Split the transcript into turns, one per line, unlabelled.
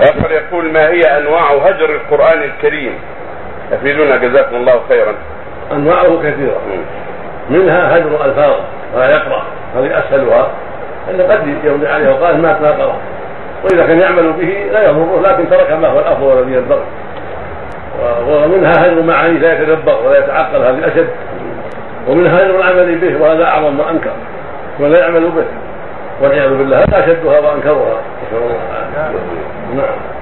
آخر يقول ما هي أنواع هجر القرآن الكريم؟ أفيدونا جزاكم الله خيرا.
أنواعه كثيرة. منها هجر الفاظ ولا يقرأ هذه أسهلها. ان قد يوم عليه وقال ما ما قرأ. وإذا كان يعمل به لا يضره لكن ترك ما هو الأفضل والذي ينبغي. ومنها هجر معاني لا يتدبر ولا يتعقل هذه أشد. ومنها هجر العمل به وهذا أعظم ما انكر ولا يعمل به. والعياذ بالله هذا أشدها وأنكرها. نسال الله world.